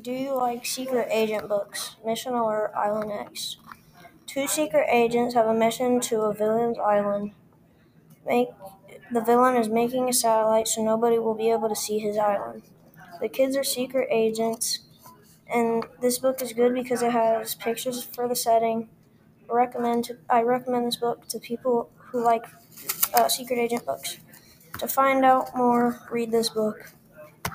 Do you like secret agent books. Mission Alert Island X. Two secret agents have a mission to a villain's island. Make the villain is making a satellite so nobody will be able to see his island. The kids are secret agents, and this book is good because it has pictures for the setting. I recommend to, I recommend this book to people who like uh, secret agent books. To find out more, read this book.